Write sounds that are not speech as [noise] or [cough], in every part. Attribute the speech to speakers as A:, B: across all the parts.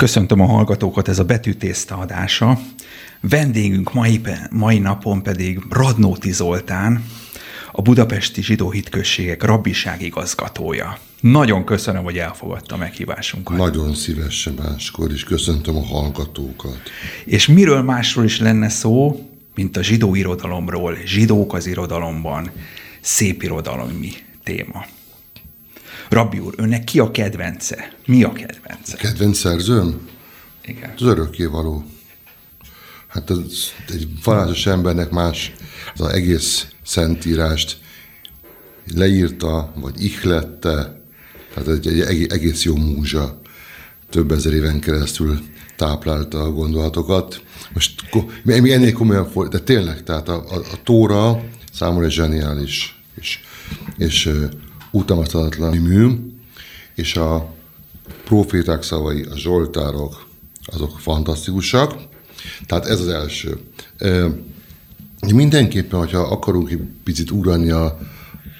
A: Köszöntöm a hallgatókat, ez a betűtészta adása. Vendégünk mai, mai napon pedig Radnóti Zoltán, a Budapesti Zsidó Hitközségek rabbiság igazgatója. Nagyon köszönöm, hogy elfogadta a meghívásunkat.
B: Nagyon szívesen máskor is köszöntöm a hallgatókat.
A: És miről másról is lenne szó, mint a zsidó irodalomról, zsidók az irodalomban, szép irodalmi téma. Rabbi úr, önnek ki a kedvence? Mi a kedvence?
B: Kedvenc szerzőm?
A: Igen.
B: Az örökkévaló. Hát az, egy varázsos embernek más az egész szentírást leírta, vagy ihlette, tehát egy, egy egész jó múzsa több ezer éven keresztül táplálta a gondolatokat. Most mi ennél komolyan, de tényleg, tehát a, a, a Tóra számomra zseniális, és, és utamatatlan mű, és a proféták szavai, a zsoltárok, azok fantasztikusak. Tehát ez az első. Mindenképpen, hogyha akarunk egy picit ugrani a,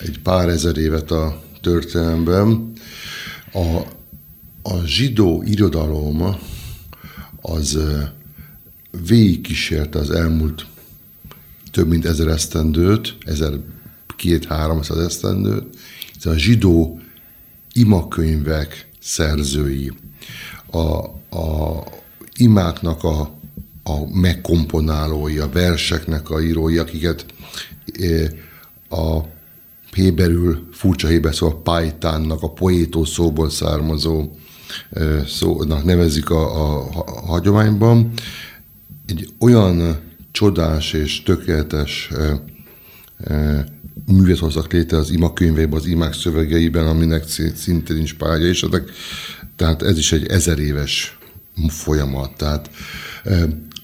B: egy pár ezer évet a történelemben, a, a zsidó irodalom az végigkísérte az elmúlt több mint ezer esztendőt, ezer két-háromszáz esztendőt, a zsidó imakönyvek szerzői, a, a imáknak a, a megkomponálói, a verseknek a írói, akiket a héberül, furcsa héber szó, a pajtánnak, a poétó szóból származó szónak nevezik a, a, a hagyományban. Egy olyan csodás és tökéletes művet hoztak létre az ima könyveiben, az imák szövegeiben, aminek szintén nincs pálya, és ezek, tehát ez is egy ezer éves folyamat. Tehát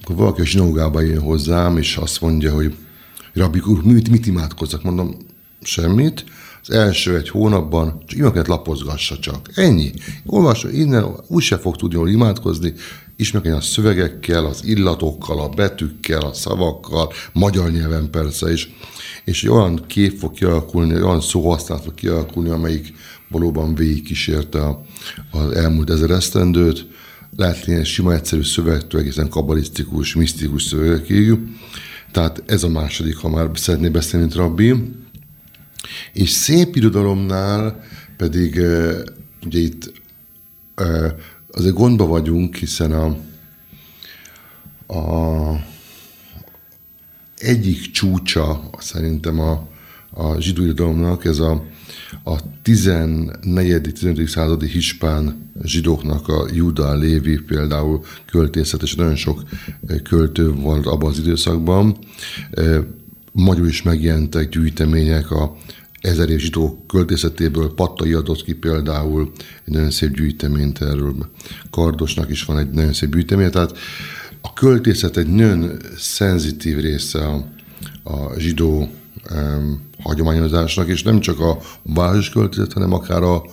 B: akkor valaki a zsinagógába jön hozzám, és azt mondja, hogy Rabbi úr, mit, mit imádkozzak? Mondom, semmit. Az első egy hónapban csak imeket lapozgassa csak. Ennyi. Olvassa innen, úgy se fog tudni jól imádkozni, ismerkedjen a szövegekkel, az illatokkal, a betűkkel, a szavakkal, magyar nyelven persze és egy olyan kép fog kialakulni, olyan szóhasználat fog kialakulni, amelyik valóban végigkísérte az elmúlt ezer esztendőt, lehet ilyen sima, egyszerű szövegtől egészen kabalisztikus, misztikus szövegekig. Tehát ez a második, ha már szeretné beszélni, mint rabbi. És szép irodalomnál pedig ugye itt azért gondba vagyunk, hiszen a, a egyik csúcsa szerintem a, a zsidó irodalomnak, ez a, a 14.-15. századi hispán zsidóknak a Juda Lévi például költészet, és nagyon sok költő volt abban az időszakban. Magyarul is megjelentek gyűjtemények a ezer év zsidó költészetéből Pattai adott ki például egy nagyon szép gyűjteményt erről. Kardosnak is van egy nagyon szép gyűjtemény, tehát a költészet egy nagyon szenzitív része a, a zsidó um, hagyományozásnak, és nem csak a város költészet, hanem akár a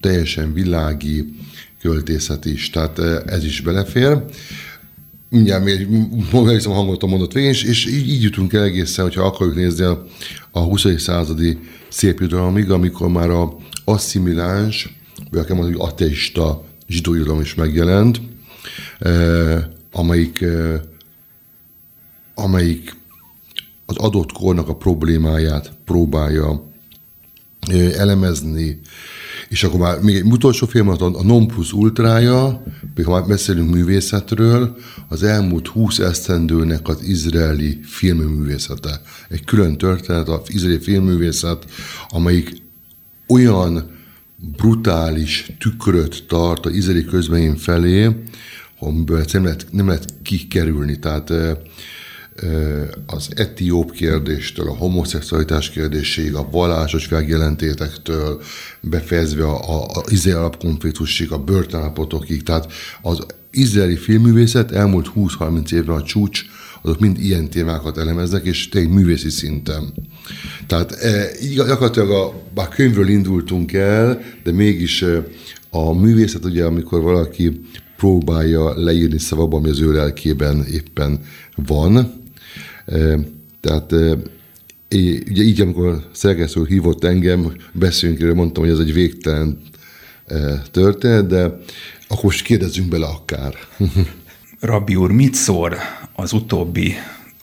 B: teljesen világi költészet is. Tehát eh, ez is belefér. Mindjárt még a hangot a mondat végén, és, így, így jutunk el egészen, hogyha akarjuk nézni a, a 20. századi szép irodalomig, amikor már a asszimiláns, vagy akár hogy ateista zsidó irodalom is megjelent, eh, amelyik, amelyik az adott kornak a problémáját próbálja elemezni, és akkor már még egy utolsó film, a non plus ultrája, ha már beszélünk művészetről, az elmúlt húsz esztendőnek az izraeli filmművészete. Egy külön történet, az izraeli filmművészet, amelyik olyan brutális tükröt tart az izraeli közbein felé, amiből nem lehet, nem lehet kikerülni. Tehát az etióp kérdéstől, a homoszexualitás kérdéséig, a vallásos megjelentétektől, befejezve a, a, a izraeli alapkonfliktusig, a börtönapotokig. Tehát az izraeli filmművészet elmúlt 20-30 évben a csúcs, azok mind ilyen témákat elemeznek, és tényleg művészi szinten. Tehát e, gyakorlatilag a, bár könyvről indultunk el, de mégis a művészet, ugye, amikor valaki próbálja leírni szavakba, ami az ő lelkében éppen van. Tehát ugye így, amikor szerkesztő hívott engem, beszéljünk erről, mondtam, hogy ez egy végtelen történet, de Akkor most kérdezzünk bele akár. [laughs]
A: Rabbi úr, mit szór az utóbbi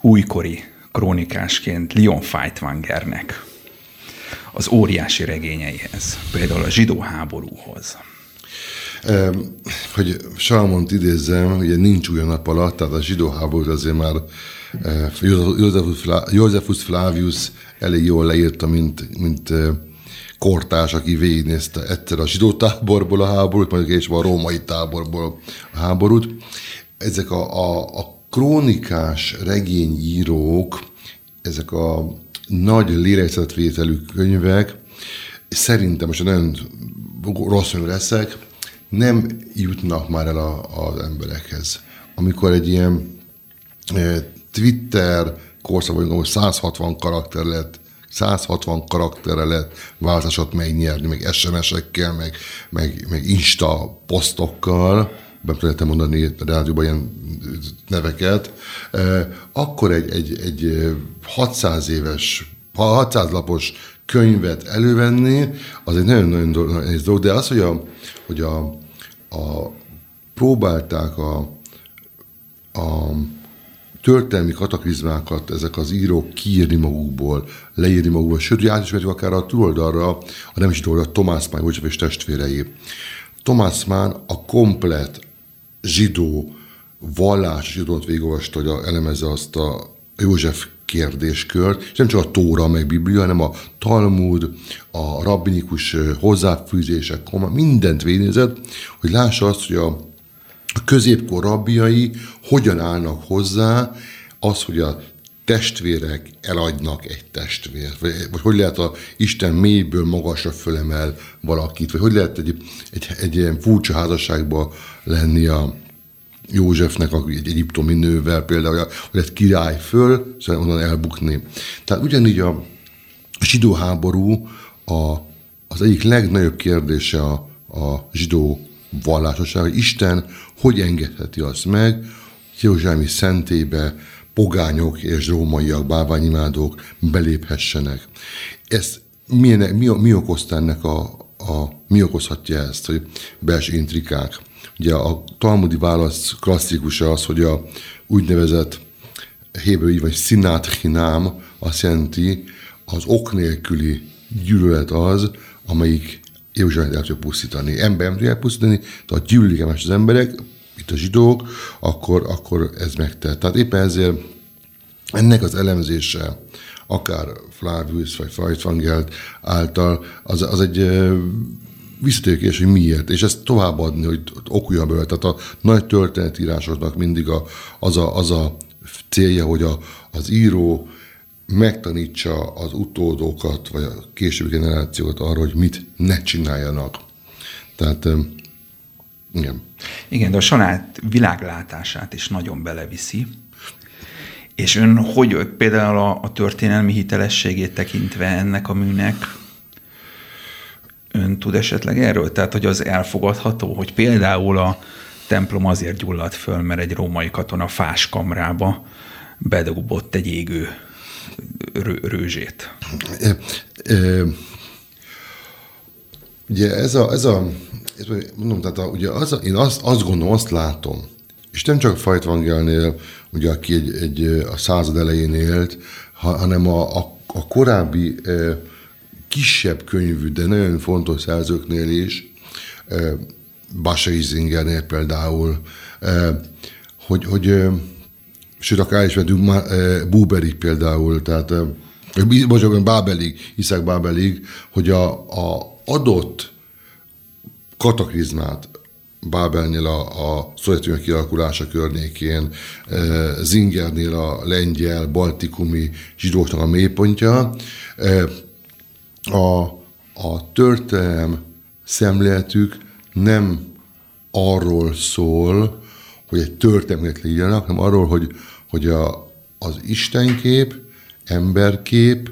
A: újkori krónikásként Leon Feitwangernek az óriási regényeihez, például a zsidó háborúhoz?
B: Hogy Salmont idézzem, ugye nincs új nap alatt, tehát a zsidó háborút azért már Józefus Flavius elég jól leírta, mint, mint kortárs, aki végignézte egyszer a zsidó táborból a háborút, majd és a római táborból a háborút. Ezek a, a, a krónikás regényírók, ezek a nagy lélegzetvételű könyvek, szerintem, most nagyon rossz leszek, nem jutnak már el a, az emberekhez. Amikor egy ilyen e, Twitter korszakban, hogy 160 karakter lett, 160 karakterre lehet változásot megnyerni, meg SMS-ekkel, meg, meg, meg Insta posztokkal, be lehetem mondani a rádióban ilyen neveket, akkor egy, egy, egy 600 éves, 600 lapos könyvet elővenni, az egy nagyon-nagyon nehéz dolog, de az, hogy a, hogy a, a próbálták a, a történelmi kataklizmákat ezek az írók kiírni magukból, leírni magukból, sőt, átismerjük akár a túloldalra, a nem is a Tomás Mann, József és testvérei. Tomás Mann a komplet zsidó vallás zsidót végigolvasta, hogy elemezze azt a József kérdéskört, és nem csak a Tóra, meg Biblia, hanem a Talmud, a rabbinikus hozzáfűzések, mindent végignézett, hogy lássa azt, hogy a középkor rabbiai hogyan állnak hozzá az, hogy a testvérek eladnak egy testvért, vagy, vagy hogy lehet a Isten mélyből magasra fölemel valakit, vagy hogy lehet egy, egy, egy ilyen furcsa házasságban lenni a Józsefnek egy egyiptomi nővel például, hogy lehet király föl, szóval onnan elbukni. Tehát ugyanígy a, zsidó háború a, az egyik legnagyobb kérdése a, a zsidó vallásosság, hogy Isten hogy engedheti azt meg, Jeruzsálemi szentébe pogányok és rómaiak, bálványimádók beléphessenek. Ez milyen, mi, mi okozta ennek a, a, mi okozhatja ezt, hogy belső intrikák? Ugye a talmudi válasz klasszikus az, hogy a úgynevezett héberű vagy színát hinám azt jelenti, az ok nélküli gyűlölet az, amelyik Jeruzsálemet el tudja pusztítani. Ember nem tudja pusztítani, de ha gyűlölik az emberek, itt a zsidók, akkor, akkor ez megtett. Tehát éppen ezért ennek az elemzése, akár Flavius vagy Feuchtwangelt által, az, az egy visszatérés, hogy miért, és ezt továbbadni, hogy okulja belőle. Tehát a nagy történetírásoknak mindig a, az, a, az a célja, hogy a, az író megtanítsa az utódokat, vagy a későbbi generációkat arra, hogy mit ne csináljanak. Tehát igen.
A: Igen, de a saját világlátását is nagyon beleviszi. És ön hogy például a, a történelmi hitelességét tekintve ennek a műnek ön tud esetleg erről? Tehát, hogy az elfogadható, hogy például a templom azért gyulladt föl, mert egy római katona fás kamrába bedobott egy égő rőzsét. E, e,
B: ugye ez a, ez a mondom, tehát a, ugye az, én azt, azt gondolom, azt látom, és nem csak Fajtvangelnél, ugye, aki egy, egy, a század elején élt, hanem a, a, a korábbi e, kisebb könyvű, de nagyon fontos szerzőknél is, e, Basa Izingernél például, hogy, hogy sőt, akár is vettünk Buberig például, tehát bocsánat, Bábelig, Iszák Bábelig, hogy a, a adott kataklizmát Bábelnél a, a Szovjetunió kialakulása környékén, Zingernél a lengyel, baltikumi zsidóknak a mélypontja. A, a történelem szemléletük nem arról szól, hogy egy történelmet írjanak, hanem arról, hogy, hogy a, az istenkép, emberkép,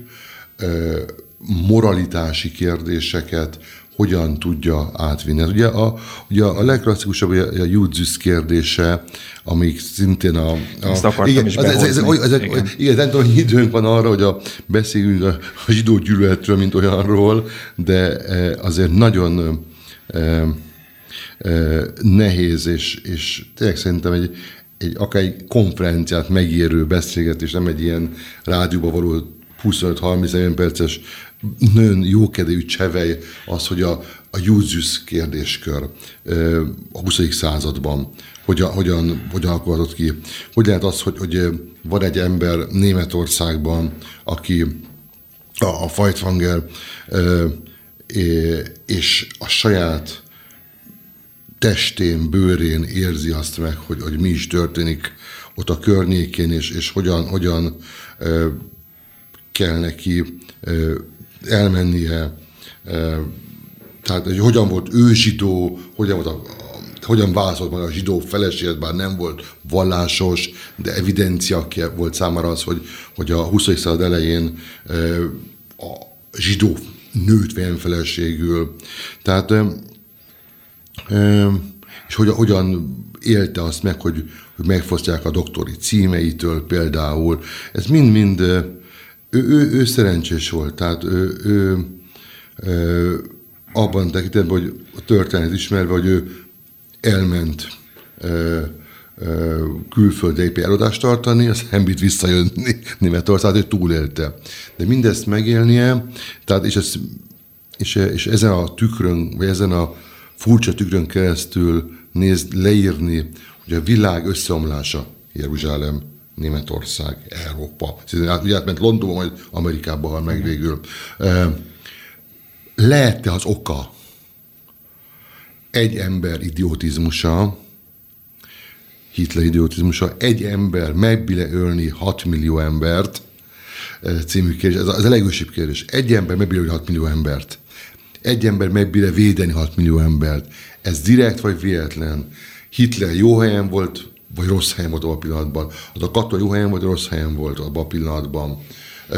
B: moralitási kérdéseket, hogyan tudja átvinni. Hát ugye a, ugye a legklasszikusabb a, a Júdzius kérdése, amik szintén a... a
A: Ezt akartam igen, is ez, ez, ez, ez,
B: igen. igen, nem tudom, hogy időnk van arra, hogy a, beszéljünk a, a zsidó gyűlöletről, mint olyanról, de e, azért nagyon e, nehéz, és, és tényleg szerintem egy, egy akár egy konferenciát megérő beszélgetés, nem egy ilyen rádióba való 25-30 perces nagyon jókedvű csevej az, hogy a, a Júzius kérdéskör a 20. században hogyan, hogyan, hogyan alakulhatott ki. Hogy lehet az, hogy, hogy van egy ember Németországban, aki a, a Feitwanger és a saját testén, bőrén érzi azt meg, hogy, hogy mi is történik ott a környékén, és, és hogyan, hogyan kell neki elmennie, tehát hogy hogyan volt ő zsidó, hogyan volt a, hogyan válaszolt meg a zsidó feleséget, bár nem volt vallásos, de evidencia volt számára az, hogy, hogy a 20. század elején a zsidó nőtt feleségül. Tehát, és hogy, hogyan élte azt meg, hogy, hogy megfosztják a doktori címeitől például. Ez mind-mind ő, ő, ő szerencsés volt, tehát ő, ő, ő abban tekintetben, hogy a történet ismerve, hogy ő elment ö, ö, külföldre épp eladást tartani, az nem bírt visszajönni Németország, ő túlélte. De mindezt megélnie, tehát és, ez, és, és ezen a tükrön, vagy ezen a furcsa tükrön keresztül nézd, leírni, hogy a világ összeomlása Jeruzsálem Németország, Európa. Ugye átment Londonba, majd Amerikába hal meg végül. Lehet-e az oka egy ember idiotizmusa, Hitler idiotizmusa, egy ember megbile ölni 6 millió embert, című kérdés. Ez az a legősibb kérdés. Egy ember megbile ölni 6 millió embert. Egy ember megbile védeni 6 millió embert. Ez direkt vagy véletlen. Hitler jó helyen volt, vagy rossz helyen volt abban a pillanatban. Az a katona jó helyen, vagy rossz helyen volt abban a pillanatban. E,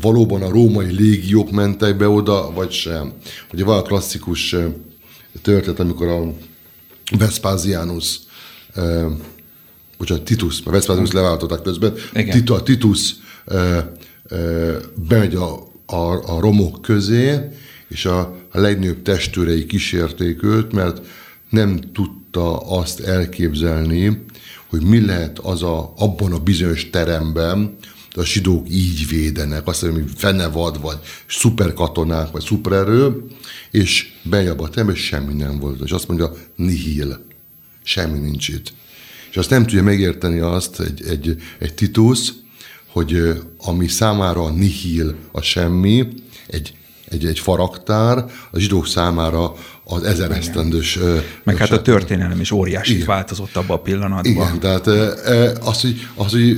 B: valóban a római légiók mentek be oda, vagy sem. Ugye van a klasszikus történet, amikor a Vespasianus, e, bocsánat, Titus, mert Vespasianus leváltották közben, Titus, a Titus e, e, bemegy a, a, a romok közé, és a, a legnőbb testőrei kísérték őt, mert nem tudta azt elképzelni, hogy mi lehet az a, abban a bizonyos teremben, a zsidók így védenek, azt mondja, hogy fenevad, vagy szuperkatonák, vagy szupererő, és bejebb a terembe, semmi nem volt. És azt mondja, nihil, semmi nincs itt. És azt nem tudja megérteni azt egy, egy, egy Titus, hogy ami számára a nihil a semmi, egy, egy, egy faraktár, a zsidók számára az ezer esztendős...
A: Meg hát a történelem is óriási igen. változott abban a pillanatban.
B: Igen, tehát az, hogy, az, hogy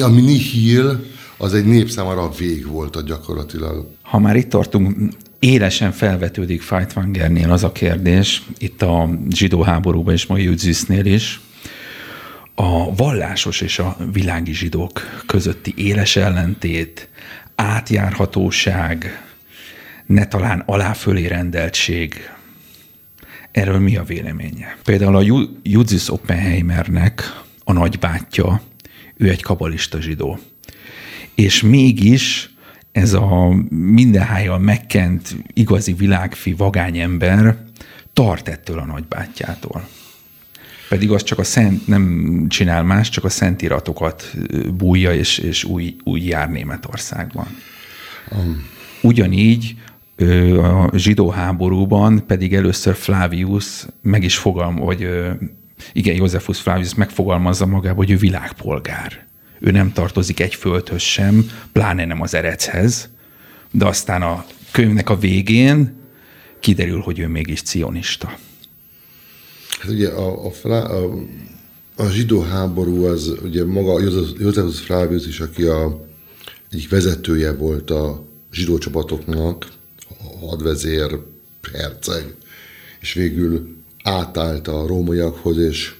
B: ami nihil, az egy nép számára vég volt a gyakorlatilag.
A: Ha már itt tartunk, élesen felvetődik Feitwangernél az a kérdés, itt a zsidó háborúban és mai Jüdzüsznél is, a vallásos és a világi zsidók közötti éles ellentét, átjárhatóság, ne talán fölé rendeltség, Erről mi a véleménye? Például a Judzis Oppenheimernek a nagybátyja, ő egy kabalista zsidó. És mégis ez a mindenhájjal megkent igazi világfi vagány ember tart ettől a nagybátyjától. Pedig az csak a szent, nem csinál más, csak a szentiratokat bújja és, és új, új jár Németországban. Um. Ugyanígy a zsidó háborúban pedig először Flavius meg is fogalm, vagy igen, Józefus Flavius megfogalmazza magába, hogy ő világpolgár. Ő nem tartozik egy földhöz sem, pláne nem az erechez, de aztán a könyvnek a végén kiderül, hogy ő mégis cionista.
B: Hát ugye a, a, a, a zsidó háború az, ugye maga Józefus Flavius is, aki a egyik vezetője volt a zsidó csapatoknak, hadvezér, herceg, és végül átállt a rómaiakhoz, és,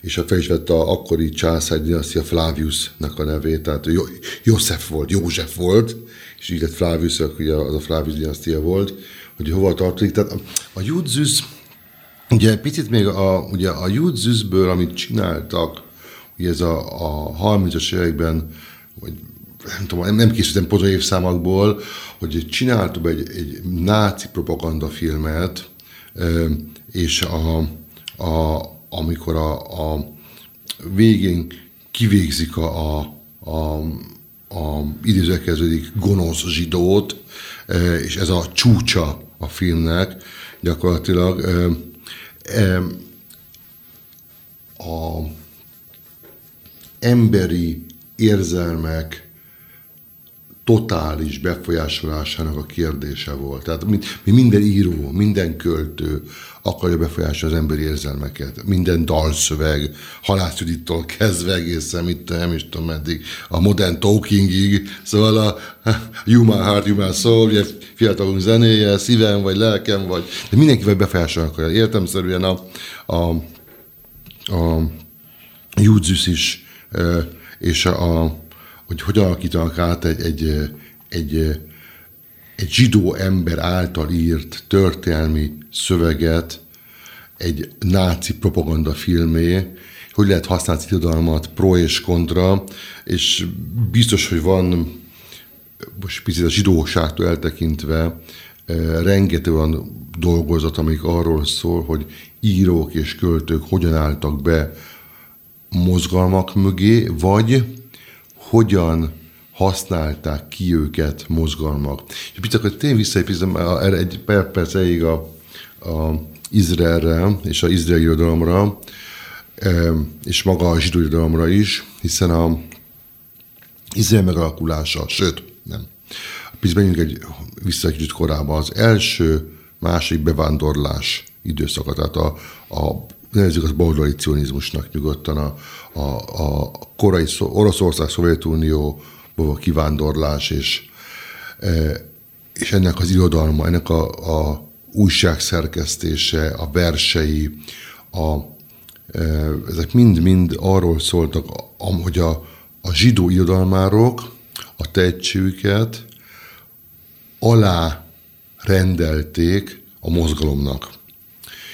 B: és fel is vette a akkori császár dinasztia Flaviusnak a nevét, tehát József volt, József volt, és így lett Flavius, ugye az a Flavius dinasztia volt, hogy hova tartozik. Tehát a, a Judzüsz, ugye picit még a, ugye a Judzüszből, amit csináltak, ugye ez a, a 30-as években, vagy nem tudom, nem, készítem pontos évszámokból, hogy csináltuk egy, egy náci propagandafilmet, és a, a, amikor a, a végén kivégzik a, a, a, a idézőkeződik gonosz zsidót, és ez a csúcsa a filmnek gyakorlatilag a emberi érzelmek totális befolyásolásának a kérdése volt. Tehát mi, mi minden író, minden költő akarja befolyásolni az emberi érzelmeket. Minden dalszöveg, halászüdittól kezdve egészen, mit nem is tudom meddig, a modern talkingig, szóval a human heart, human soul, ugye fiatalunk zenéje, szívem, vagy lelkem, vagy, de mindenkivel befolyásolni akarja. Értemszerűen a, a, a Júdzius is, és a, a hogy hogyan alakítanak át egy, egy, egy, egy zsidó ember által írt történelmi szöveget egy náci propaganda filmé, hogy lehet használni irodalmat pro és kontra, és biztos, hogy van most picit a zsidóságtól eltekintve rengeteg olyan dolgozat, amik arról szól, hogy írók és költők hogyan álltak be mozgalmak mögé, vagy hogyan használták ki őket mozgalmak. És picit akkor tényleg visszaépítem erre egy per perc elég a, a Izraelre és a izraeli irodalomra, e, és maga a zsidó irodalomra is, hiszen a Izrael megalakulása, sőt, nem. Picit menjünk egy, vissza egy kicsit korábban. Az első, másik bevándorlás időszaka, tehát a, a nevezzük az bolgaricionizmusnak nyugodtan a, a, a korai Oroszország, Szovjetunió kivándorlás, és, e, és ennek az irodalma, ennek a, a újság szerkesztése, a versei, a, e, ezek mind-mind arról szóltak, hogy a, a zsidó irodalmárok a tehetségüket alá rendelték a mozgalomnak.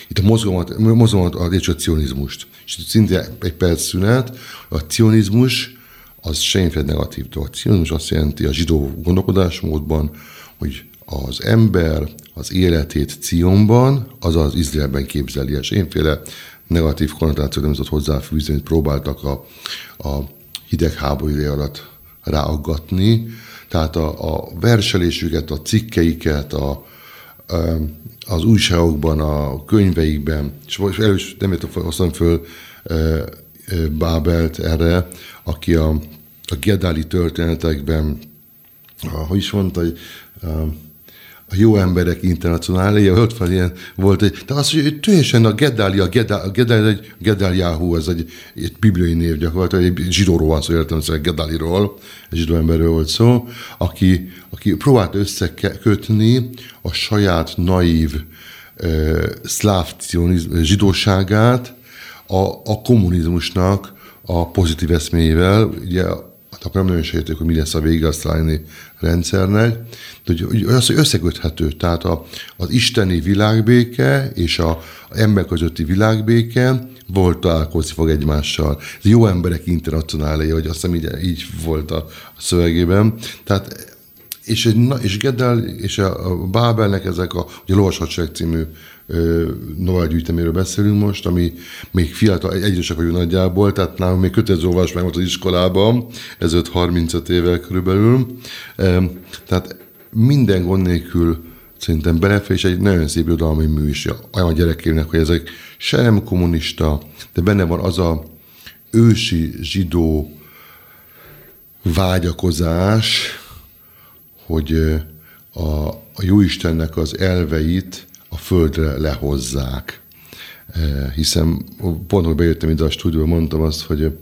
B: Itt a mozgalmat, mozgalmat a cionizmust. És itt szinte egy perc szünet, a cionizmus az semmiféle negatív dolog. A cionizmus azt jelenti a zsidó gondolkodásmódban, hogy az ember az életét Cionban, azaz Izraelben képzeli, és énféle negatív konnotációt nem tudott hozzáfűzni, amit próbáltak a, a hidegháború ideje alatt ráaggatni. Tehát a, a verselésüket, a cikkeiket, a az újságokban, a könyveikben, és elős nem hoztam föl Bábelt erre, aki a, a Gedáli történetekben, a, hogy is mondta, hogy a, a jó emberek internacionáléja, ott van ilyen, volt egy, de az, hogy teljesen a Gedáli, a Gedáli, a Gedáli egy Gedáliáhu, ez egy, egy bibliai név gyakorlatilag, egy zsidóról van szó, értem, szóval Gedáliról, egy zsidó emberről volt szó, aki, aki próbált összekötni a saját naív uh, szláv zsidóságát a, a kommunizmusnak a pozitív eszméjével, ugye hát akkor nem nagyon sejtők, hogy mi lesz a vége a szlájni rendszernek, de hogy az, hogy összeköthető, tehát a, az isteni világbéke és a, a ember közötti világbéke volt találkozni fog egymással. Ez jó emberek internacionálé, hogy azt hiszem így, így volt a, a szövegében. Tehát és, egy, és Geddel és a Bábelnek ezek a, ugye a Lovasadság című novellgyűjteméről beszélünk most, ami még fiatal, egyesek vagyunk nagyjából, tehát nálunk még kötelező olvás meg volt az iskolában, ez 35 évvel körülbelül. Tehát minden gond nélkül szerintem belefér, és egy nagyon szép irodalmi mű is olyan a gyerekének, hogy ezek se nem kommunista, de benne van az a ősi zsidó vágyakozás, hogy a, a Jóistennek az elveit a földre lehozzák. Hiszen pont, hogy bejöttem ide a stúdióba, mondtam azt, hogy,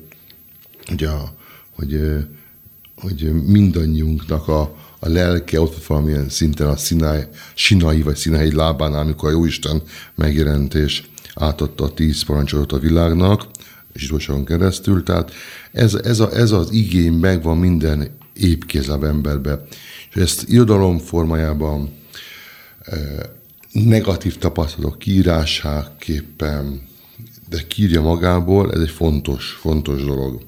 B: hogy, a, hogy, hogy mindannyiunknak a, a lelke ott van valamilyen szinten a Sinai, Sinai vagy Sinai lábán, amikor a Jóisten megjelent és átadta a tíz parancsolatot a világnak, zsidóságon keresztül. Tehát ez, ez, a, ez az igény megvan minden épkézebb emberbe. És ezt irodalom formájában e, negatív tapasztalatok kiírásáképpen, de kírja magából, ez egy fontos, fontos dolog.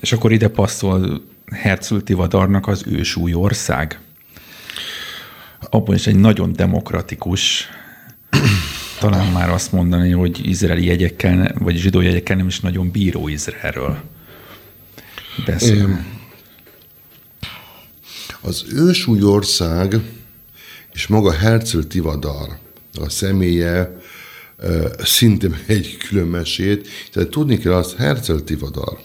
A: És akkor ide passzol Herzl Tivadarnak az ősúly ország. Abban is egy nagyon demokratikus talán már azt mondani, hogy izraeli jegyekkel, vagy zsidó jegyekkel nem is nagyon bíró Izraelről beszél.
B: Az ősúly ország és maga Herzl Tivadar, a személye szintén egy külön mesét. Tehát tudni kell azt, Herzl Tivadar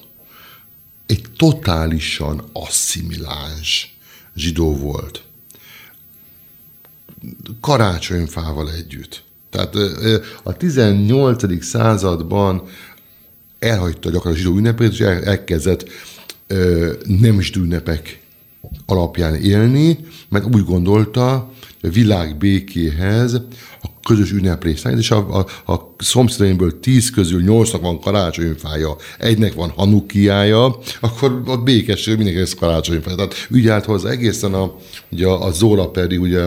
B: egy totálisan asszimiláns zsidó volt. Karácsonyfával együtt. Tehát a 18. században elhagyta gyakran a zsidó ünnepét, és elkezdett nem is ünnepek alapján élni, mert úgy gondolta, világ békéhez a közös ünneplésnek, és a, a, a szomszédaimból tíz közül nyolcnak van karácsonyfája, egynek van hanukiája, akkor a békesség mindenki ez karácsonyfája. Tehát ügyelt hozzá egészen a, ugye a, a Zola pedig ugye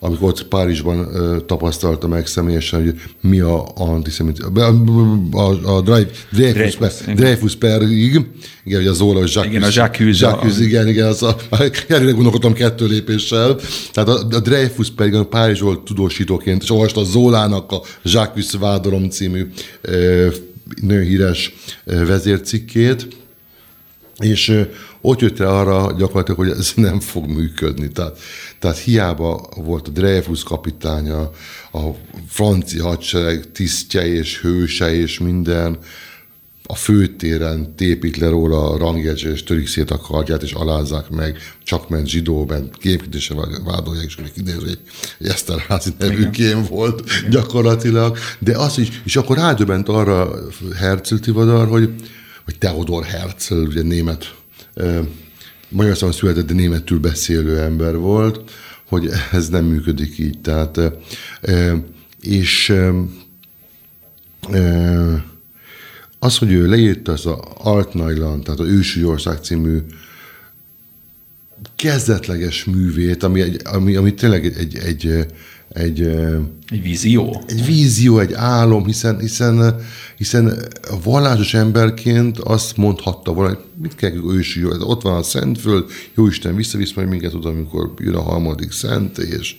B: amikor ott Párizsban uh, tapasztalta meg személyesen, hogy mi a antiszemit, a, a, a Dreyfus, Dreyfus perig, igen, hogy a Zola, hogy
A: Jacques, igen, a Jacques,
B: Jacques, igen, igen, az a, erre gondolkodtam kettő lépéssel. Tehát a, a Dreyfus pedig a Párizs volt tudósítóként, és olvasta a Zolának a Jacques Vádolom című uh, nagyon híres vezércikkét, és ott jött rá arra gyakorlatilag, hogy ez [laughs] nem fog működni. Tehát, tehát hiába volt a Dreyfus kapitánya, a francia hadsereg tisztje és hőse és minden, a főtéren tépik le róla a rangjegyzse, és törik szét a kardját, és alázzák meg, csak ment zsidó, ment képítéssel vádolják, és kiderül, hogy egy Eszterházi nevű kém volt Igen. gyakorlatilag. De az is, és akkor rádöbent arra Herzl Tivadar, hogy, hogy Theodor Herzl, ugye német Magyarországon született, de németül beszélő ember volt, hogy ez nem működik így. Tehát, és az, hogy ő leírta az a Altnailand, tehát a Ősügy Ország című kezdetleges művét, ami, ami, ami tényleg egy, egy, egy, egy,
A: egy vízió.
B: Egy vízió, egy álom, hiszen, hiszen, hiszen a vallásos emberként azt mondhatta volna, hogy mit kell ősi jó, ott van a Szentföld, Jóisten visszavisz majd minket oda, amikor jön a harmadik szent, és,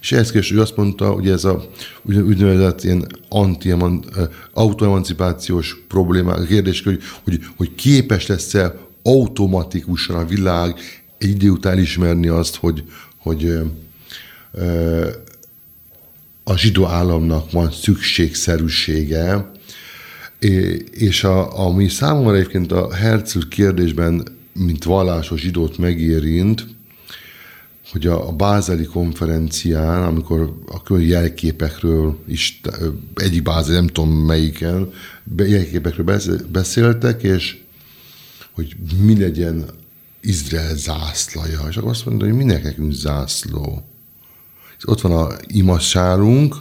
B: és ehhez képest ő azt mondta, hogy ez a úgynevezett ilyen anti autoemancipációs probléma, kérdés, hogy, hogy, hogy képes lesz-e automatikusan a világ egy idő után ismerni azt, hogy, hogy a zsidó államnak van szükségszerűsége, és a, ami számomra egyébként a Herzl kérdésben, mint vallásos zsidót megérint, hogy a, a Bázeli konferencián, amikor a külön jelképekről is, egyik bázeli, nem tudom melyiken, jelképekről beszéltek, és hogy mi legyen Izrael zászlaja. És akkor azt mondta, hogy minek nekünk zászló? Ott van a imassálunk,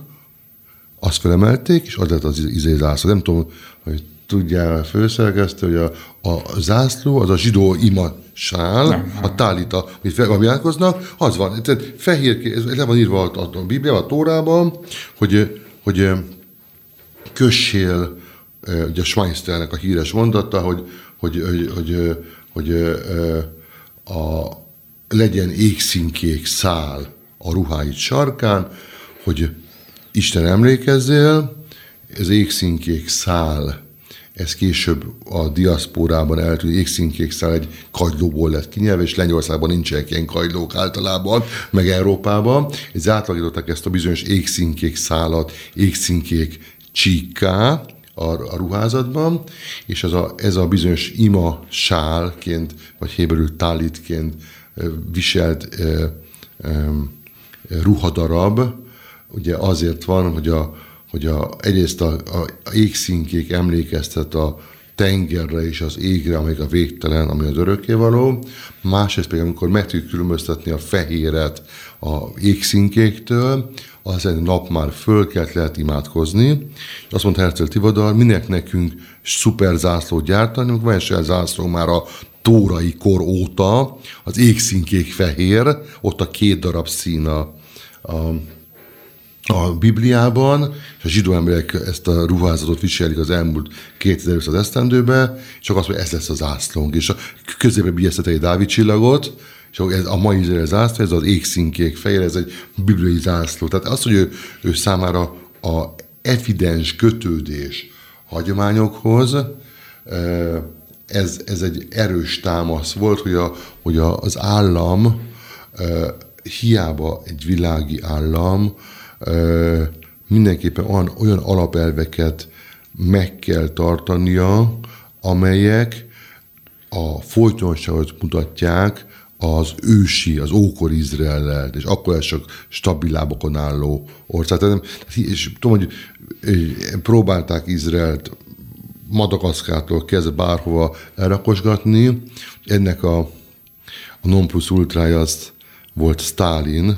B: azt felemelték, és az lett az izé zászló. Nem tudom, hogy tudja a főszerkesztő, hogy a, a zászló az a zsidó ima sál, nem, a tálita, amit felvilágoznak, az van. Tehát fehér, ez le van írva a, a Bibliában, a Tórában, hogy, hogy kössél, ugye a Schweinsternek a híres mondata, hogy, hogy, hogy, hogy, hogy, hogy a, legyen égszínkék szál a ruháit sarkán, hogy Isten emlékezzél, ez égszínkék szál, ez később a diaszporában eltűnt égszínkék szál egy kagylóból lett kinyelve, és Lengyországban nincsenek ilyen kagylók általában, meg Európában. Ez átalakították ezt a bizonyos égszínkék szálat, égszínkék csíkká, a, a ruházatban, és ez a, ez a bizonyos ima sálként, vagy héberül tálitként viselt ruhadarab, ugye azért van, hogy, a, hogy a, egyrészt a, a, égszínkék emlékeztet a tengerre és az égre, amelyik a végtelen, ami az örökkévaló. Másrészt pedig, amikor meg tudjuk különböztetni a fehéret a égszínkéktől, az szerint nap már fölkelt, lehet imádkozni. Azt mondta Herzl Tivadar, minek nekünk szuper zászlót gyártani, van egy zászló már a tórai kor óta, az égszínkék fehér, ott a két darab szín a, a, a Bibliában, és a zsidó emberek ezt a ruházatot viselik az elmúlt 2500 esztendőben, csak azt, hogy ez lesz az ászlónk. És a közébe bíjeztet egy Dávid csillagot, és ez a mai zászló, ez az égszínkék fehér, ez egy bibliai zászló. Tehát az, hogy ő, ő számára a evidens kötődés hagyományokhoz, ez, ez egy erős támasz volt, hogy, a, hogy a, az állam hiába egy világi állam, mindenképpen olyan, olyan alapelveket meg kell tartania, amelyek a folytonosságot mutatják az ősi, az ókor Izraellel, és akkor ez csak stabil lábokon álló ország. Tehát, és tudom, hogy próbálták Izraelt Madagaszkától kezdve bárhova elrakosgatni. Ennek a, a non plus ultrája az volt Stalin,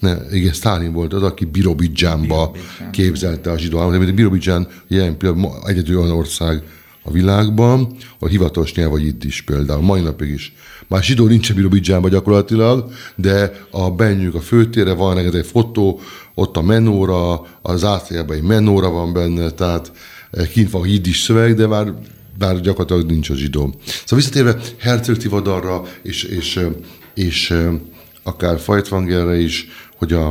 B: ne, igen, Stalin volt az, aki Birobidzsánba képzelte a zsidó államot. Birobidzsán jelen pillanatban egyedül olyan ország a világban, a hivatalos nyelv vagy itt is például, mai napig is. Már zsidó nincs Birobidzsánban gyakorlatilag, de a bennük a főtére van egy fotó, ott a menóra, az átjában egy menóra van benne, tehát eh, kint van is szöveg, de már bár gyakorlatilag nincs a zsidó. Szóval visszatérve Herzl Tivadarra és, és, eh, és, és eh, akár Fajtvangerre is, hogy a,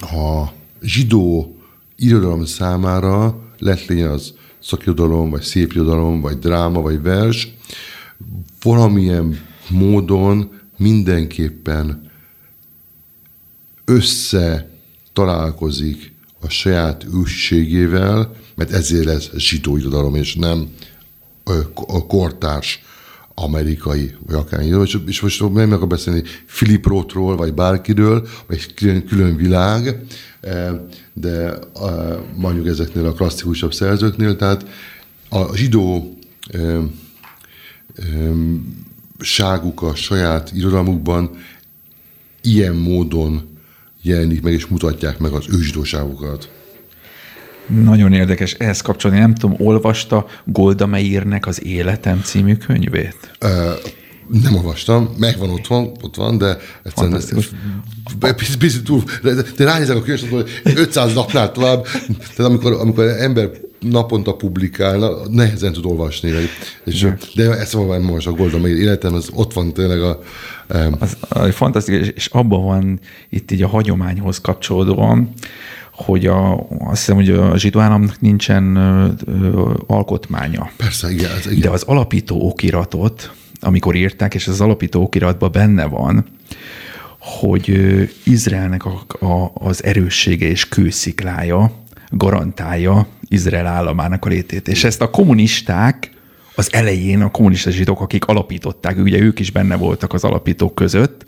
B: a zsidó irodalom számára lett az szakirodalom, vagy szépirodalom, vagy dráma, vagy vers, valamilyen módon mindenképpen össze találkozik a saját ősségével, mert ezért lesz zsidó irodalom, és nem a kortárs amerikai, vagy akár és, és most nem akarok beszélni Philip Rothról, vagy bárkiről, vagy külön, külön világ, e, de mondjuk ezeknél a klasszikusabb szerzőknél, tehát a zsidó e, e, ságuk a saját irodalmukban ilyen módon jelenik meg, és mutatják meg az ősdóságukat.
A: Nagyon érdekes. Ehhez kapcsolni, nem tudom, olvasta Golda Meirnek az Életem című könyvét? Uh,
B: nem olvastam, megvan otthon, ott van, de egyszerűen picit, túl, de, de ránézek a könyvet, hogy 500 napnál tovább, tehát amikor, amikor ember naponta publikálna, nehezen tud olvasni. Vagy, és, de ezt van most a Golda Meir életem, az ott van tényleg a...
A: Um, az, az fantasztikus, és abban van itt így a hagyományhoz kapcsolódóan, hogy a, azt hiszem, hogy a zsidó államnak nincsen ö, ö, alkotmánya.
B: Persze, igen, ez, igen.
A: De az alapító okiratot, amikor írták, és az alapító okiratban benne van, hogy Izraelnek a, a, az erőssége és kősziklája garantálja Izrael államának a létét. És ezt a kommunisták az elején, a kommunista zsidók, akik alapították, ugye ők is benne voltak az alapítók között,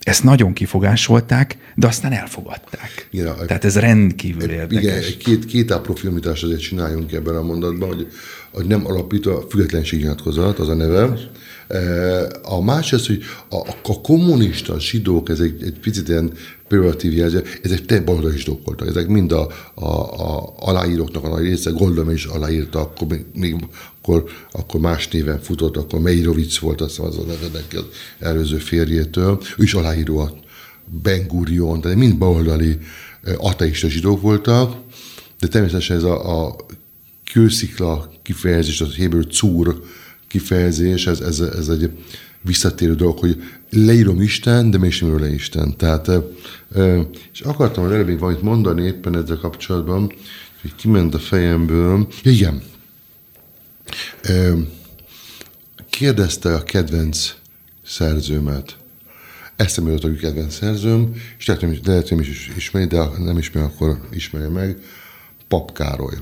A: ezt nagyon kifogásolták, de aztán elfogadták. Igen, Tehát ez rendkívül érdekes.
B: Igen, két, két apró filmítást azért csináljunk ebben a mondatban, hogy, hogy nem alapító, a függetlenségi nyilatkozat, az a neve. A másik az, hogy a, a kommunista zsidók, ez egy, egy picit ilyen pejoratív jelző, ezek te baloldali zsidók voltak. Ezek mind a, a, a aláíróknak a nagy része, Goldman is aláírta, akkor még, még akkor, akkor más néven futott, akkor Meirovic volt, azt az a nevedek az előző férjétől. Ő is aláíró a Ben Gurion, tehát mind baloldali ateista zsidók voltak, de természetesen ez a, a kőszikla kifejezés, az héber cúr kifejezés, ez, ez, ez egy visszatérő dolog, hogy leírom Isten, de mégsem le Isten. Tehát, és akartam az előbb még valamit mondani éppen ezzel kapcsolatban, hogy kiment a fejemből. Igen. Kérdezte a kedvenc szerzőmet. Eszembe jutott a kedvenc szerzőm, és lehet, hogy lehet, hogy is ismeri, de ha nem ismeri, akkor ismerje meg. Pap Károly.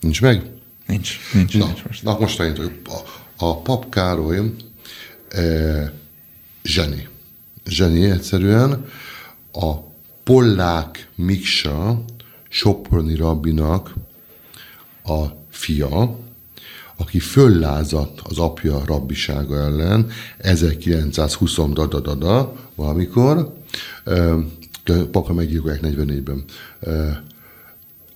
B: Nincs meg?
A: Nincs, nincs.
B: Na,
A: nincs most.
B: na most hogy a, a Pap Károly zseni. Zseni egyszerűen. A Pollák Miksa, Soproni rabbinak a fia, aki föllázadt az apja rabbisága ellen 1920 da valamikor, papa meggyilkolják 44-ben.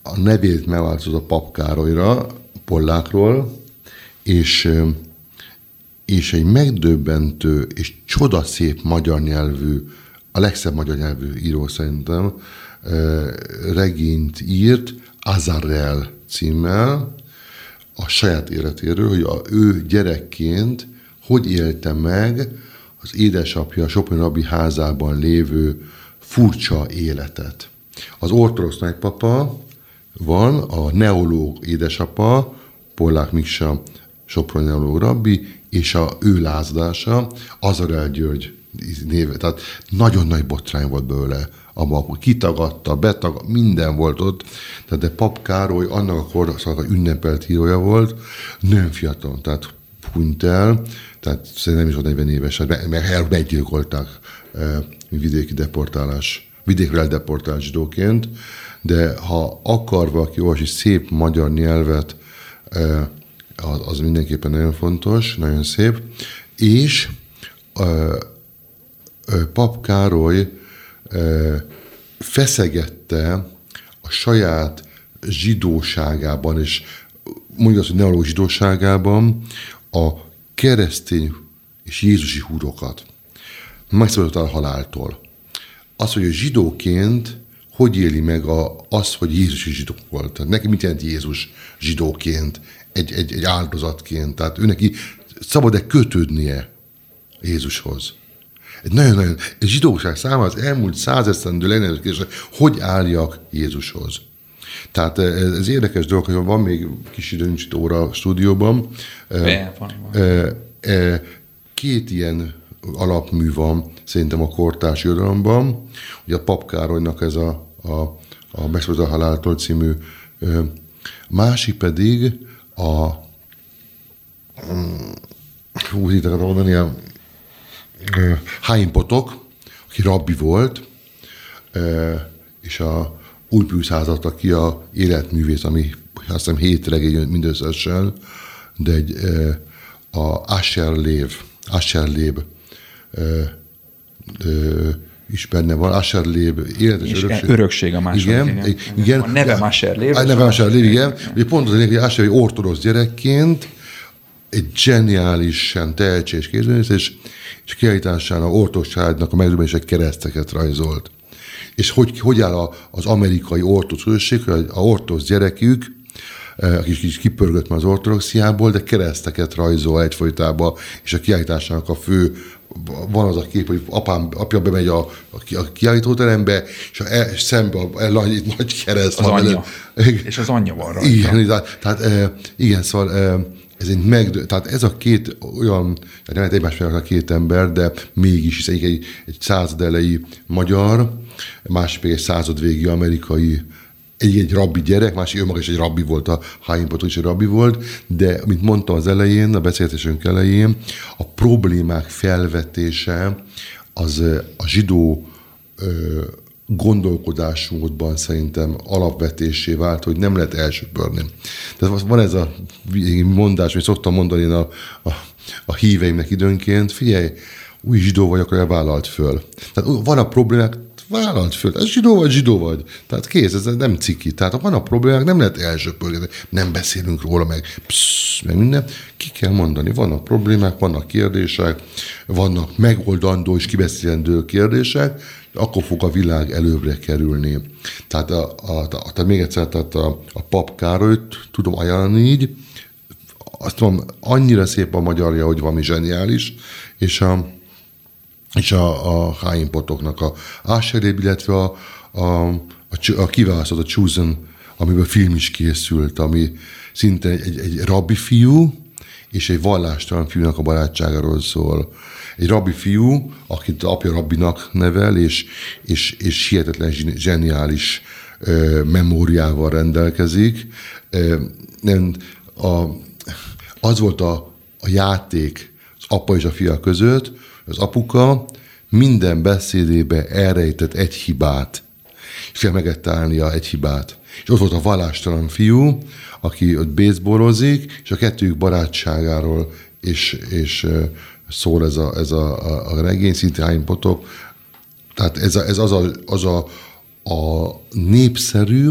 B: A nevét megváltozott a pap Károlyra, Pollákról, és, és egy megdöbbentő és csodaszép magyar nyelvű, a legszebb magyar nyelvű író szerintem, regényt írt, Azarel címmel, a saját életéről, hogy a ő gyerekként hogy élte meg az édesapja Sopron Rabbi házában lévő furcsa életet. Az ortodox nagypapa van, a neológ édesapa, Pollák Miksa Soproni neológ rabbi, és a ő lázadása, Azarel György néve. Tehát nagyon nagy botrány volt belőle abban, hogy kitagadta, betag, minden volt ott. Tehát de Pap Károly annak a korszak ünnepelt hírója volt, nagyon fiatal, tehát hunyt el, tehát szerintem nem is volt 40 éves, mert meggyilkolták e, vidéki deportálás, vidékre eldeportált zsidóként, de ha akar valaki olvasni szép magyar nyelvet, e, az, az mindenképpen nagyon fontos, nagyon szép, és e, Pap Károly feszegette a saját zsidóságában, és mondjuk azt, hogy neológ zsidóságában a keresztény és jézusi húrokat. Megszabadult a haláltól. Az, hogy a zsidóként hogy éli meg a, az, hogy Jézus is zsidó volt. Neki mit jelent Jézus zsidóként, egy, egy, egy áldozatként. Tehát ő neki szabad-e kötődnie Jézushoz. Egy nagyon-nagyon, egy zsidóság számára az elmúlt százesztendő legnagyobb kérdés, hogy álljak Jézushoz. Tehát eh, ez érdekes dolog, hogy van még kis idő, nincs itt óra a stúdióban.
A: Eh, van.
B: Két ilyen alapmű van szerintem a kortárs irodalomban. Ugye a Pap Károlynak ez a, a, a Megszabadult a haláltól című, másik pedig a úgy itt mondani, a Haim Potok, aki rabbi volt, és a Ulpius házadta ki a életművész, ami azt hiszem hét regény mindösszesen, de egy, a Asher Lév, Asher Léb is benne van, Asher Léb, életes
A: és örökség. örökség a második.
B: Igen, igen. igen.
A: A neve Asher Léb.
B: A neve Asher Léb, igen. Ugye pont az a hogy Asher egy ortodox gyerekként egy zseniálisan tehetséges kézművész, és, és kiállításán a ortodox családnak a megdöbbenések kereszteket rajzolt. És hogy, hogy áll az amerikai ortodox közösség, hogy a ortodox gyerekük, eh, aki is kipörgött már az ortodoxiából, de kereszteket rajzol egyfolytában, és a kiállításának a fő van az a kép, hogy apám, apja bemegy a, a kiállítóterembe, és, a, és szembe a, a, nagy, nagy kereszt
A: az anyja. És az anyja van rajta.
B: Igen, tehát, tehát eh, igen, szóval eh, ez egy meg, tehát ez a két olyan, tehát nem lehet egymás a két ember, de mégis, hiszen egy, egy század elejé magyar, másik egy század végi amerikai egy, egy rabbi gyerek, másik ő is egy rabbi volt, a Haim is egy rabbi volt, de, mint mondtam az elején, a beszélgetésünk elején, a problémák felvetése az a zsidó ö, gondolkodásmódban szerintem alapvetésé vált, hogy nem lehet elsöpörni. Tehát van ez a mondás, amit szoktam mondani a, a, a híveimnek időnként, figyelj, új zsidó vagy, akkor elvállalt föl. Tehát van a problémák, vállalt föl. Ez zsidó vagy, zsidó vagy. Tehát kész, ez nem ciki. Tehát ha van a problémák, nem lehet elsöpörni, nem beszélünk róla, meg psz, meg minden. Ki kell mondani, vannak problémák, vannak kérdések, vannak megoldandó és kibeszélendő kérdések, akkor fog a világ előbbre kerülni. Tehát, a, a, a, tehát még egyszer, tehát a, a pap Károlyt tudom ajánlani így, azt mondom, annyira szép a magyarja, hogy valami zseniális, és a, és a, a Potoknak a Asheréb, illetve a, a, a, a kiválasztott, a Chosen, amiből film is készült, ami szinte egy, egy, egy rabbi fiú, és egy vallástalan fiúnak a barátságáról szól. Egy rabbi fiú, akit apja rabbinak nevel, és, és, és hihetetlen zseniális ö, memóriával rendelkezik. Ö, nem, a, az volt a, a játék az apa és a fia között, az apuka minden beszédébe elrejtett egy hibát, és fel meg állnia egy hibát. És ott volt a vallástalan fiú, aki ott baseballozik, és a kettőjük barátságáról és, és szól ez a, ez a, a, a regény, szinte hány potok. Tehát ez, a, ez az, a, az a, a népszerű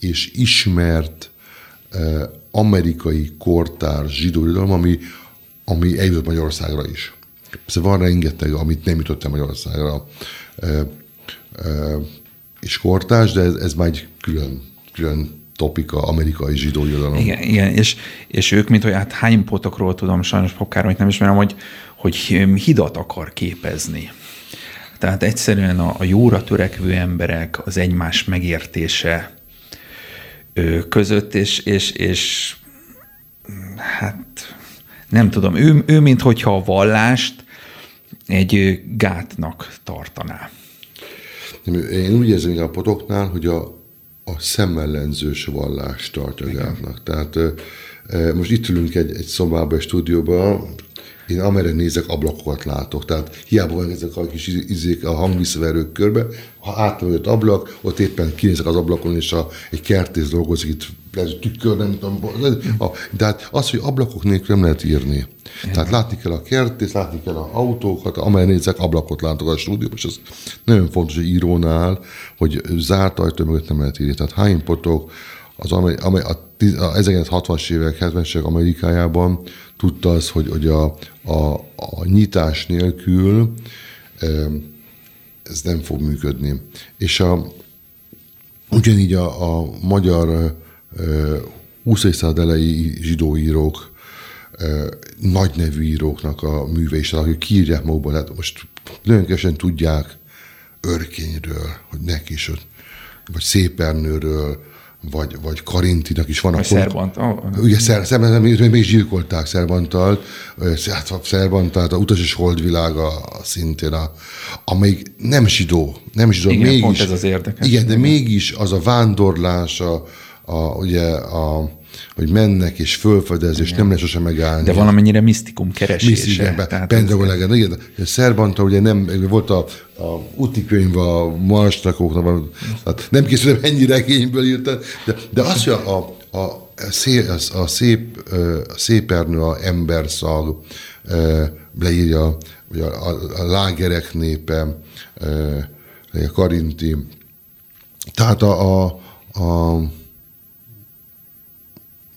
B: és ismert eh, amerikai kortár zsidó ami, ami eljutott Magyarországra is. Persze van rengeteg, amit nem jutott el Magyarországra e, e, és kortás, de ez, ez már egy külön, külön topika amerikai zsidó jövedelem.
A: Igen, igen és, és ők, mint hogy hát hány potokról tudom, sajnos Pokkáról, hogy nem ismerem, hogy, hogy hidat akar képezni. Tehát egyszerűen a, a jóra törekvő emberek, az egymás megértése ö, között, és, és, és hát nem tudom, ő, ő mint hogyha a vallást egy gátnak tartaná.
B: Én úgy érzem a potoknál, hogy a, a szemellenzős vallást tartja Igen. gátnak. Tehát most itt ülünk egy, egy szobában, egy stúdióban, én amerre nézek, ablakokat látok. Tehát hiába van ezek a kis izék, a hangvisszaverők körbe, ha átmegyött ablak, ott éppen kinézek az ablakon, és a, egy kertész dolgozik itt, ez tükör, nem tudom. A, de hát az, hogy ablakok nélkül nem lehet írni. Tehát látni kell a kertész, látni kell a autókat, amerre nézek, ablakot látok a stúdióban, és az nagyon fontos, hogy írónál, hogy zárt ajtó mögött nem lehet írni. Tehát hány potok, az, amely, amely a, a 1960-as évek, 70-es évek Amerikájában tudta az, hogy, hogy a, a, a nyitás nélkül ez nem fog működni. És a, ugyanígy a, a magyar 20. század elejé zsidóírók, nagy nevű íróknak a műve is, akik kiírják magukban, hát most nagyon tudják Örkényről, hogy neki is, vagy Szépernőről, vagy, vagy Karintinak is van a
A: Szerbant. Oh.
B: Ugye Szer, Szer, még is gyilkolták Szerbantal, Szerbantalt, a utas és holdvilága szintén, a, amelyik nem zsidó, nem zsidó,
A: igen, mégis, ez az érdekes.
B: Igen, de mégis az a vándorlás, a, a, ugye a, hogy mennek és fölfedez, és nem lehet sosem megállni.
A: De valamennyire misztikum keresése.
B: Misztikum, Pentagon legend. Igen, Szerbanta ugye nem, volt a, a úti könyv a marstakoknak, hát nem készülöm ennyi regényből írta, de, de az, hogy a, a, a, szép, a szép, a szépernő, a emberszag leírja, vagy a, a, a lágerek népe, a karinti, tehát a, a, a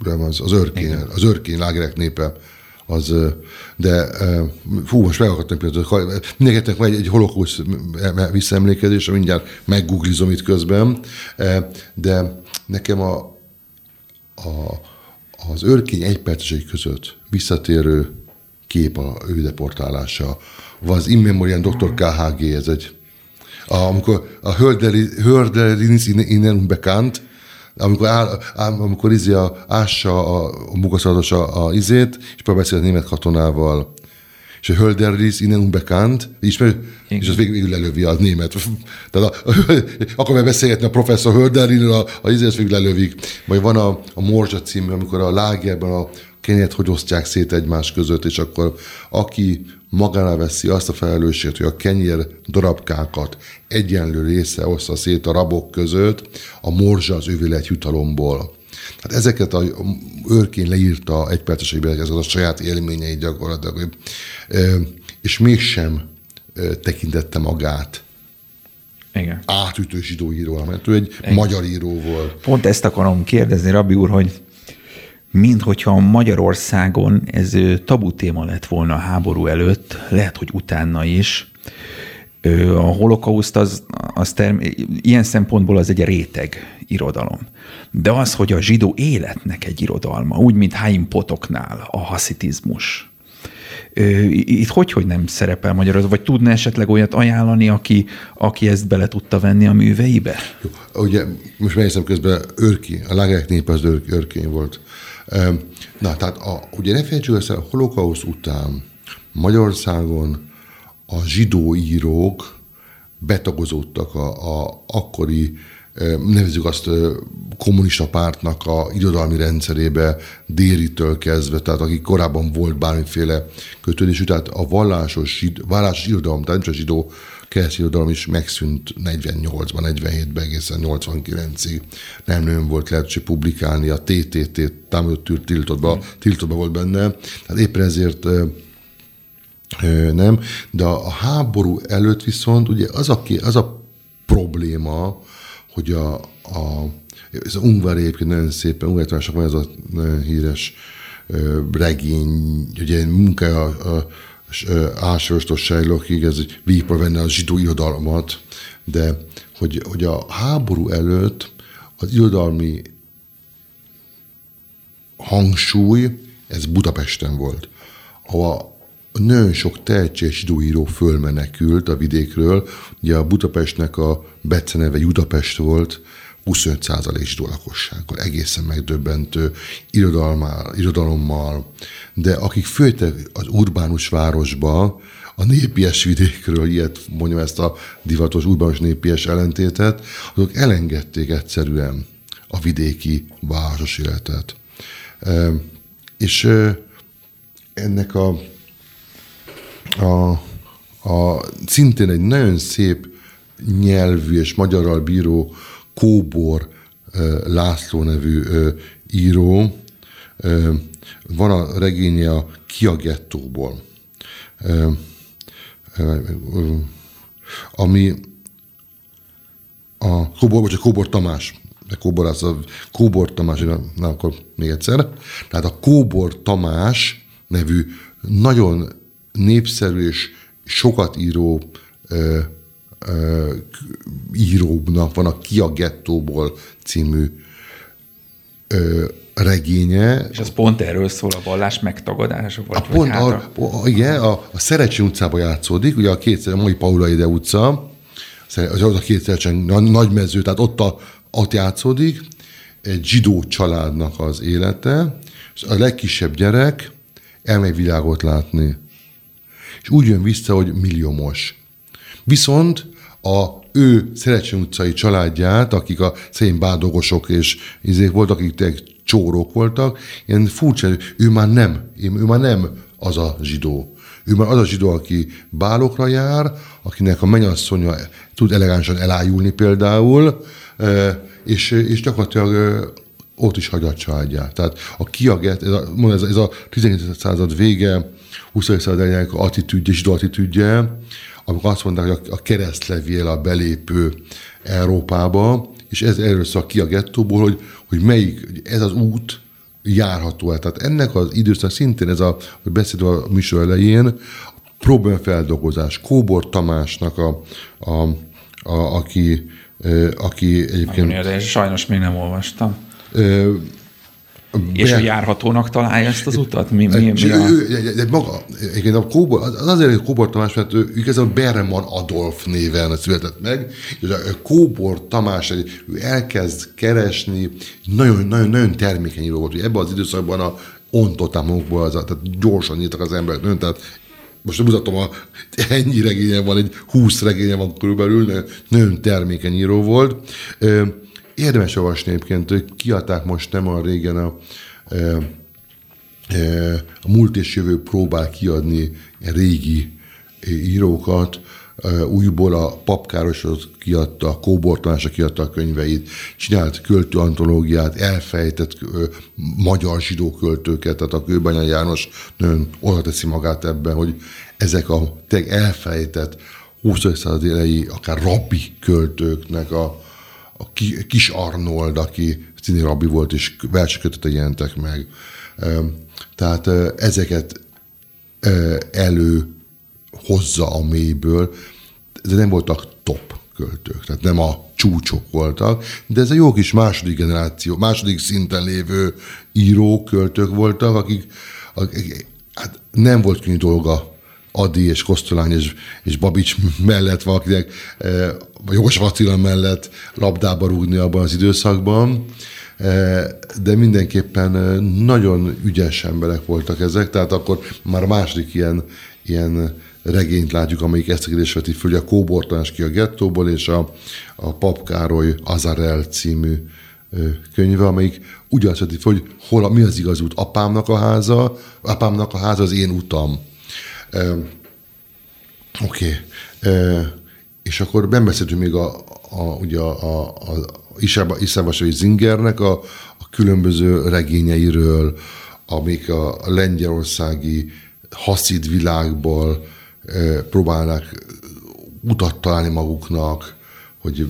B: az, az örkény, Igen. az örkény lágerek népe, az, de fú, most megakadtam például, mindenkinek van egy, egy holokusz visszaemlékezés, mindjárt meggooglizom itt közben, de nekem a, a, az örkény egypercesei között visszatérő kép a ő deportálása, vagy az Immemorian Dr. KHG, ez egy amikor a Hörderin innen unbekannt, amikor, áll, amikor izé a, ássa a, a munkaszalatos a, a izét, és próbál beszélni a német katonával, és a Hölderlis innen unbekannt, ismerő, és az végül, végül lelövi a német. [laughs] Tehát a, [laughs] akkor meg beszélgetni a professzor Hölderlis, a, a izét végül lelövik. Vagy van a, a Morzsa című, amikor a lágerben a kenyet hogy osztják szét egymás között, és akkor aki magára veszi azt a felelősséget, hogy a kenyér darabkákat egyenlő része oszta szét a rabok között, a morzsa az lett jutalomból. Tehát ezeket a őrkén leírta egy percesekben, ez az a saját élményeit gyakorlatilag, és mégsem tekintette magát
A: igen.
B: átütő zsidó író, mert ő egy Igen. magyar író volt.
A: Pont ezt akarom kérdezni, Rabbi úr, hogy mint hogyha Magyarországon ez tabu téma lett volna a háború előtt, lehet, hogy utána is. A holokauszt az, az term, ilyen szempontból az egy réteg irodalom. De az, hogy a zsidó életnek egy irodalma, úgy, mint Haim Potoknál a haszitizmus, itt hogy, hogy nem szerepel magyar, vagy tudna esetleg olyat ajánlani, aki, aki ezt bele tudta venni a műveibe?
B: Jó, ugye most megnézem közben Örki, a lágerek nép az Örkény volt. Na, tehát a, ugye ne felejtsük össze, a holokausz után Magyarországon a zsidó írók betagozódtak a, a akkori, nevezzük azt kommunista pártnak a irodalmi rendszerébe Déritől kezdve, tehát akik korábban volt bármiféle kötődésű, tehát a vallásos, vallásos irodalom, tehát nem csak zsidó keresztény irodalom is megszűnt 48-ban, 47-ben egészen 89-ig. Nem nagyon volt lehetőség publikálni, a TTT támogatott tiltottba, tiltottba volt benne. Tehát éppen ezért nem. De a háború előtt viszont ugye az a, az a probléma, hogy a, a ez a Ungvári egyébként nagyon szépen, Ungvári van ez a nagyon híres regény, ugye munkája a, a Ásrostos Sejlokig, ez egy végigpar venne a zsidó irodalmat, de hogy, hogy a háború előtt az irodalmi hangsúly, ez Budapesten volt, ahol nagyon sok tehetséges időíró fölmenekült a vidékről. Ugye a Budapestnek a beceneve Budapest volt, 25% zsidó lakossággal, egészen megdöbbentő irodalommal, irodalommal, de akik főtek az urbánus városba, a népies vidékről, ilyet mondjam ezt a divatos urbánus népies ellentétet, azok elengedték egyszerűen a vidéki városos életet. És ennek a, a, a szintén egy nagyon szép nyelvű és magyarral bíró Kóbor László nevű író, van a regénye a Kia gettóból, ami a Kóbor, vagy a Kóbor Tamás, de Kóbor, az a Kóbor Tamás, na akkor még egyszer. Tehát a Kóbor Tamás nevű nagyon népszerű és sokat író írónak van a Kia Gettóból című ö, regénye.
A: És az pont erről szól a vallás megtagadása? Vagy,
B: a pont, hát a, a, igen, a, a Szerecsi utcában játszódik, ugye a két, a mai Paula Ide utca, az a két Szerecsen nagy mező, tehát ott, a, ott játszódik, egy zsidó családnak az élete, és a legkisebb gyerek elmegy világot látni. És úgy jön vissza, hogy milliómos. Viszont a ő Szerecsen utcai családját, akik a szén bádogosok és izék voltak, akik csórok voltak, ilyen furcsa, ő már nem, ő már nem az a zsidó. Ő már az a zsidó, aki bálokra jár, akinek a mennyasszonya tud elegánsan elájulni például, és, és gyakorlatilag ott is hagyja a családját. Tehát a kiaget, ez a, ez ez a 19. század vége, 20. század attitűdje, zsidó attitűdje, amikor azt mondták, hogy a keresztlevél a belépő Európába, és ez erről szól ki a gettóból, hogy, hogy melyik, ez az út járható el. Tehát ennek az időszak szintén ez a, hogy beszéltünk a műsor elején, problémafeldolgozás. Kóbor Tamásnak, a, a, a, aki, aki egyébként...
A: Nagyon sajnos még nem olvastam. És a járhatónak találja ezt az utat? Mi, mi, mi
B: a... ő, de maga, egyébként a Kóbor, az azért, hogy Kóbor Tamás, mert ő igazából Berman Adolf néven született meg, és a Kóbor Tamás ő elkezd keresni, nagyon, nagyon, nagyon termékeny író volt, hogy ebben az időszakban a ontotámokból, az, tehát gyorsan nyíltak az emberek, nagyon, tehát most mutatom, a, ennyi regénye van, egy húsz regénye van körülbelül, nagyon termékeny író volt. Érdemes olvasni egyébként, kiadták most nem a régen a, e, e, a múlt és jövő próbál kiadni régi írókat, e, újból a Papkárosot kiadta, a Kóbor Tanása kiadta a könyveit, csinált költőantológiát, elfejtett magyar zsidó költőket, tehát a Kőbanya János nagyon oda teszi magát ebben, hogy ezek a elfejtett 20. század elejé, akár rabbi költőknek a, a kis Arnold, aki színi rabbi volt, és versekötete jelentek meg. Tehát ezeket elő hozza a mélyből, de nem voltak top költők, tehát nem a csúcsok voltak, de ez a jó kis második generáció, második szinten lévő írók, költők voltak, akik, akik hát nem volt könnyű dolga Adi és Kosztolány és, és Babics mellett valakinek, vagy Jogos Attila mellett labdába rúgni abban az időszakban, e, de mindenképpen e, nagyon ügyes emberek voltak ezek, tehát akkor már a második ilyen, ilyen regényt látjuk, amelyik ezt a kérdést veti föl, a Kóbortanás ki a gettóból, és a, a Pap Károly Azarel című könyve, amelyik úgy azt veti föl, hogy hol, mi az igaz út, apámnak a háza, apámnak a háza az én utam. Oké. Okay. És akkor beszéltünk még a, a, ugye a, a, a Iszábasai Zingernek a, a különböző regényeiről, amik a lengyelországi haszid világból e, próbálnak utat találni maguknak, hogy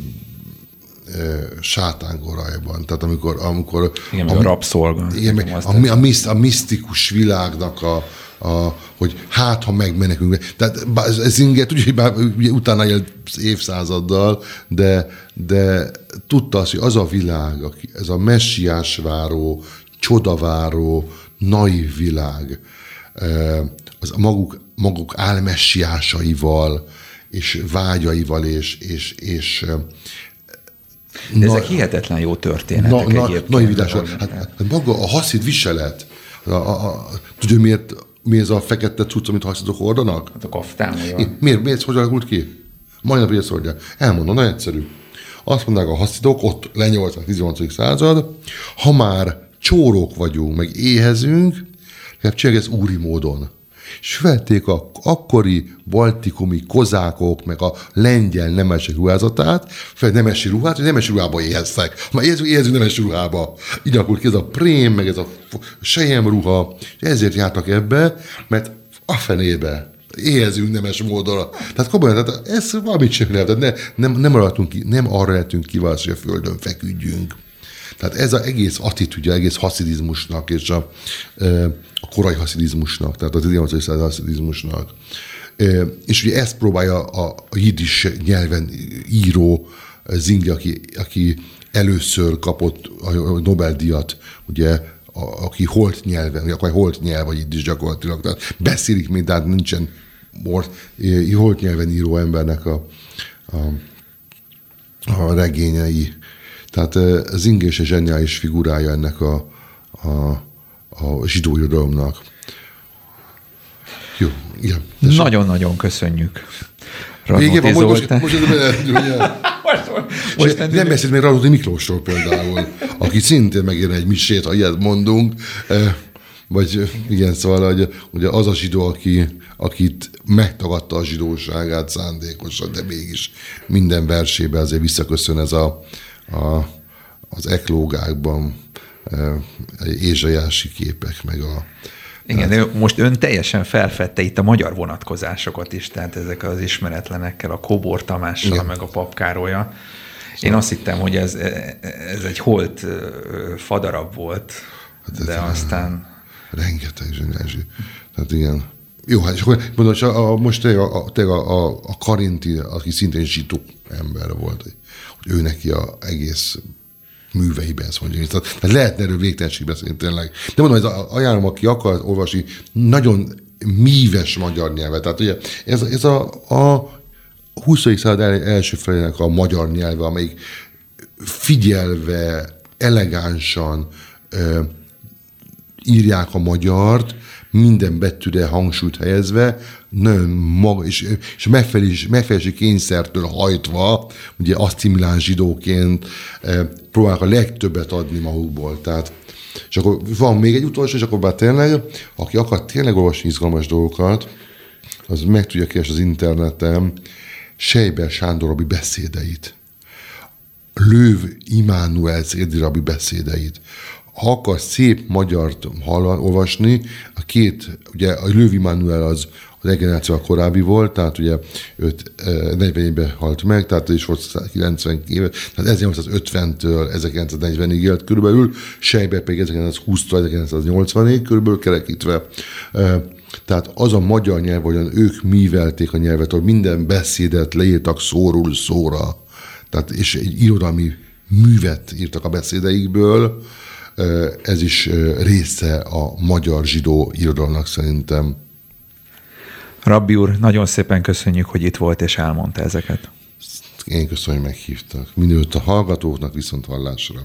B: sátángorajban. Tehát amikor... amikor
A: igen, a, a rabszolga.
B: Igen, a, a, a, a misztikus világnak a, a, hogy hát, ha megmenekünk. Tehát ez inge, tudja, hogy bár, ugye, utána élt évszázaddal, de, de tudta azt, hogy az a világ, ez a messiás váró, csodaváró, naív világ, az a maguk maguk álmessiásaival, és vágyaival, és, és, és
A: de ezek hihetetlen jó történetek na,
B: na, egyébként. Hát, hát, maga a haszid viselet, a, a, a, tudja miért, mi ez a fekete cucc, amit haszidok hordanak?
A: Hát a kaftán.
B: Miért, miért, hogy alakult ki? Majd nap ezt mondja. Elmondom, nagyon egyszerű. Azt mondják a haszidok, ott le 18. század, ha már csórók vagyunk, meg éhezünk, hát csinálják ez úri módon és vették a akkori baltikumi kozákok, meg a lengyel nemesi ruházatát, fel nemesi ruhát, hogy nemesi ruhába éheztek. Már éhezünk, éhezünk nemesi ruhába. Így alakult ki ez a prém, meg ez a sejem ruha, és ezért jártak ebbe, mert a fenébe éhezünk nemes módon. Tehát komolyan, tehát ez valamit sem lehet. Ne, nem, nem, ki, nem arra lehetünk kiválasztani, hogy a földön feküdjünk. Tehát ez az egész attitűdje, egész haszidizmusnak és a, a korai haszidizmusnak, tehát az 18. század haszidizmusnak. És ugye ezt próbálja a, a jiddis nyelven író Zingi, aki, aki először kapott a Nobel-díjat, ugye, a, aki holt nyelven, akkor holt nyelv a jiddis gyakorlatilag, tehát beszélik, mint tehát nincsen mort, holt nyelven író embernek a, a, a regényei tehát az ingés egy zseniális figurája ennek a, a, a zsidó irodalomnak.
A: Jó, igen. Nagyon-nagyon köszönjük.
B: Vége van, most, most, [laughs] most, most, most nem beszélt még Radnóti Miklósról például, aki szintén megérne egy misét, ha ilyet mondunk, vagy igen, szóval hogy, ugye az a zsidó, aki, akit megtagadta a zsidóságát szándékosan, de mégis minden versében azért visszaköszön ez a, a, az eklógákban e, ézsajási képek, meg a
A: igen, hát, most ön teljesen felfedte itt a magyar vonatkozásokat is, tehát ezek az ismeretlenekkel, a Kóbor Tamással, igen. meg a papkárója. Én azt hittem, hogy ez, ez egy holt fadarab volt, hát de aztán...
B: Rengeteg zseniális. Tehát igen. Jó, hát és akkor mondom, a, a, most tényleg a, a, a, a Karinti, aki szintén zsitó ember volt, hogy hogy ő neki a egész műveiben ezt mondja. Tehát lehetne erről végtelenség beszélni tényleg. De mondom, ez ajánlom, aki akar olvasni, nagyon míves magyar nyelvet. Tehát ugye ez, ez a, a 20. század első felének a magyar nyelve, amelyik figyelve, elegánsan ö, írják a magyart, minden betűre hangsúlyt helyezve, nagyon maga, és, és megfelelés, megfelelési kényszertől hajtva, ugye asszimiláns zsidóként eh, próbálnak a legtöbbet adni magukból. Tehát, és akkor van még egy utolsó, és akkor már tényleg, aki akar tényleg olvasni izgalmas dolgokat, az meg tudja keresni az interneten Sejber Sándor Rabi beszédeit. Lőv Immanuel Szédi beszédeit ha akarsz szép magyart hallan, olvasni, a két, ugye a Lővi Manuel az a regeneráció korábbi volt, tehát ugye őt 40 évben halt meg, tehát is volt 90 éve, tehát 1950-től 1940-ig élt körülbelül, Sejbe pedig 1920-tól 1980-ig körülbelül kerekítve. Tehát az a magyar nyelv, hogyan ők művelték a nyelvet, hogy minden beszédet leírtak szóról szóra, tehát és egy irodalmi művet írtak a beszédeikből, ez is része a magyar zsidó irodalomnak szerintem.
A: Rabbi úr, nagyon szépen köszönjük, hogy itt volt és elmondta ezeket.
B: Én köszönöm, hogy meghívtak. Mindenütt a hallgatóknak viszont hallásra.